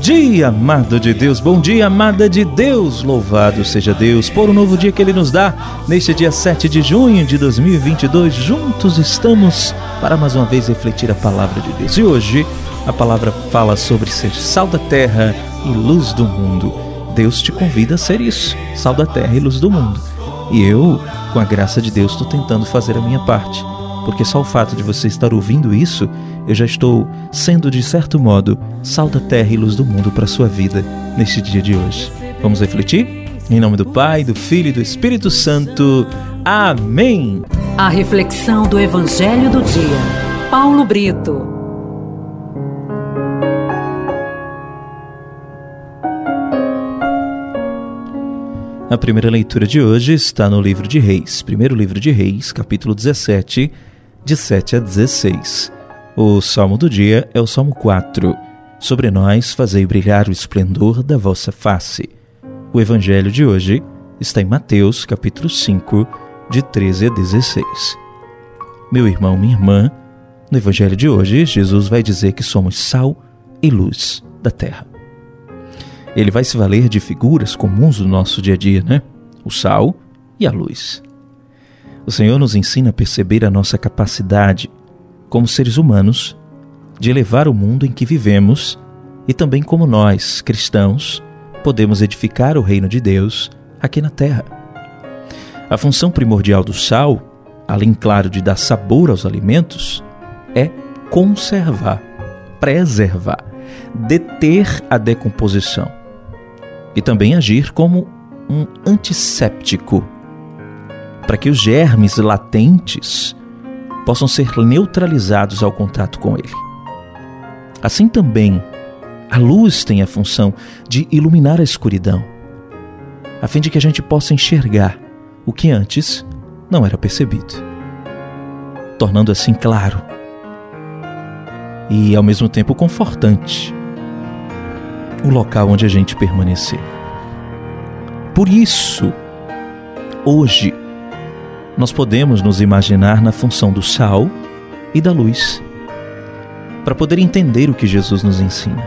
dia, amado de Deus, bom dia, amada de Deus. Louvado seja Deus por um novo dia que Ele nos dá. Neste dia 7 de junho de 2022, juntos estamos para mais uma vez refletir a palavra de Deus. E hoje a palavra fala sobre ser sal da terra e luz do mundo. Deus te convida a ser isso, sal da terra e luz do mundo. E eu, com a graça de Deus, estou tentando fazer a minha parte porque só o fato de você estar ouvindo isso, eu já estou sendo, de certo modo, sal da terra e luz do mundo para a sua vida neste dia de hoje. Vamos refletir? Em nome do Pai, do Filho e do Espírito Santo. Amém! A reflexão do Evangelho do Dia. Paulo Brito. A primeira leitura de hoje está no livro de Reis, primeiro livro de Reis, capítulo 17, de 7 a 16. O salmo do dia é o salmo 4. Sobre nós fazei brilhar o esplendor da vossa face. O evangelho de hoje está em Mateus, capítulo 5, de 13 a 16. Meu irmão, minha irmã, no evangelho de hoje, Jesus vai dizer que somos sal e luz da terra. Ele vai se valer de figuras comuns do nosso dia a dia, né? O sal e a luz. O Senhor nos ensina a perceber a nossa capacidade, como seres humanos, de elevar o mundo em que vivemos e também como nós, cristãos, podemos edificar o reino de Deus aqui na terra. A função primordial do sal, além, claro, de dar sabor aos alimentos, é conservar, preservar, deter a decomposição e também agir como um antisséptico para que os germes latentes possam ser neutralizados ao contato com ele. Assim também, a luz tem a função de iluminar a escuridão, a fim de que a gente possa enxergar o que antes não era percebido, tornando assim claro e ao mesmo tempo confortante o local onde a gente permanecer. Por isso, hoje, nós podemos nos imaginar na função do sal e da luz, para poder entender o que Jesus nos ensina.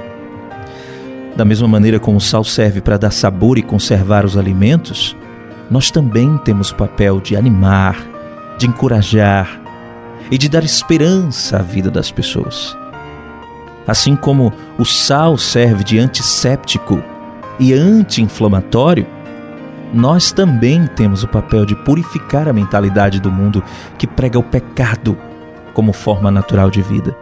Da mesma maneira como o sal serve para dar sabor e conservar os alimentos, nós também temos o papel de animar, de encorajar e de dar esperança à vida das pessoas. Assim como o sal serve de antisséptico e anti-inflamatório, nós também temos o papel de purificar a mentalidade do mundo que prega o pecado como forma natural de vida.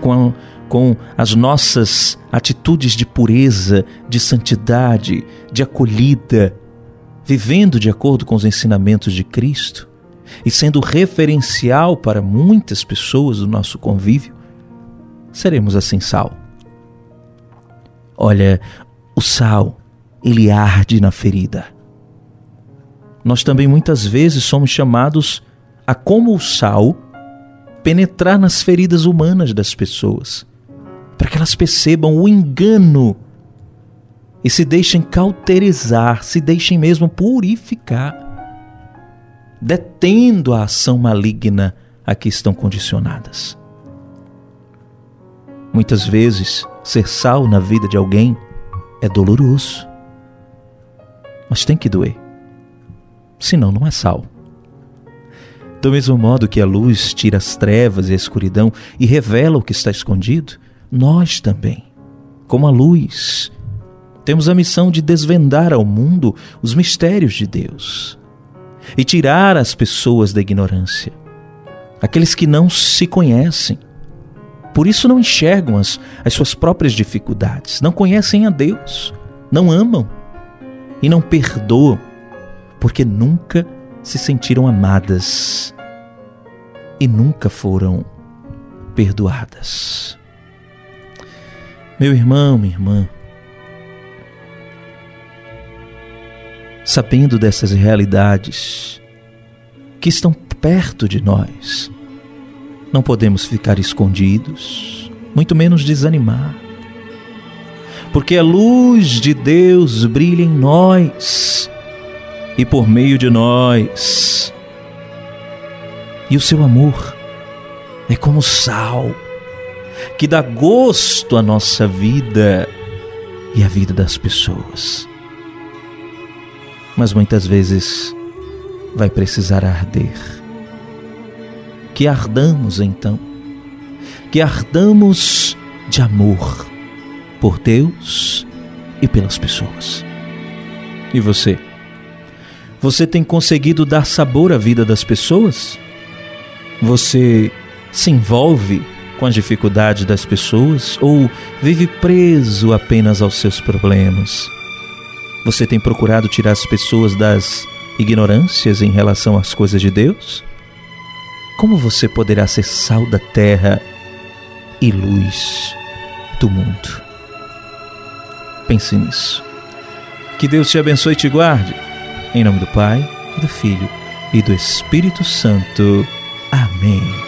Com, com as nossas atitudes de pureza, de santidade, de acolhida, vivendo de acordo com os ensinamentos de Cristo e sendo referencial para muitas pessoas do nosso convívio, seremos assim sal. Olha, o sal ele arde na ferida. Nós também muitas vezes somos chamados a, como o sal, penetrar nas feridas humanas das pessoas, para que elas percebam o engano e se deixem cauterizar, se deixem mesmo purificar, detendo a ação maligna a que estão condicionadas. Muitas vezes, ser sal na vida de alguém é doloroso mas tem que doer. Senão não é sal. Do mesmo modo que a luz tira as trevas e a escuridão e revela o que está escondido, nós também, como a luz, temos a missão de desvendar ao mundo os mistérios de Deus e tirar as pessoas da ignorância, aqueles que não se conhecem. Por isso não enxergam as, as suas próprias dificuldades, não conhecem a Deus, não amam e não perdoam porque nunca se sentiram amadas e nunca foram perdoadas. Meu irmão, minha irmã, sabendo dessas realidades que estão perto de nós, não podemos ficar escondidos, muito menos desanimar porque a luz de Deus brilha em nós e por meio de nós. E o seu amor é como sal, que dá gosto à nossa vida e à vida das pessoas. Mas muitas vezes vai precisar arder. Que ardamos então, que ardamos de amor por Deus e pelas pessoas. E você? Você tem conseguido dar sabor à vida das pessoas? Você se envolve com as dificuldades das pessoas ou vive preso apenas aos seus problemas? Você tem procurado tirar as pessoas das ignorâncias em relação às coisas de Deus? Como você poderá ser sal da terra e luz do mundo? Pense nisso. Que Deus te abençoe e te guarde. Em nome do Pai, do Filho e do Espírito Santo. Amém.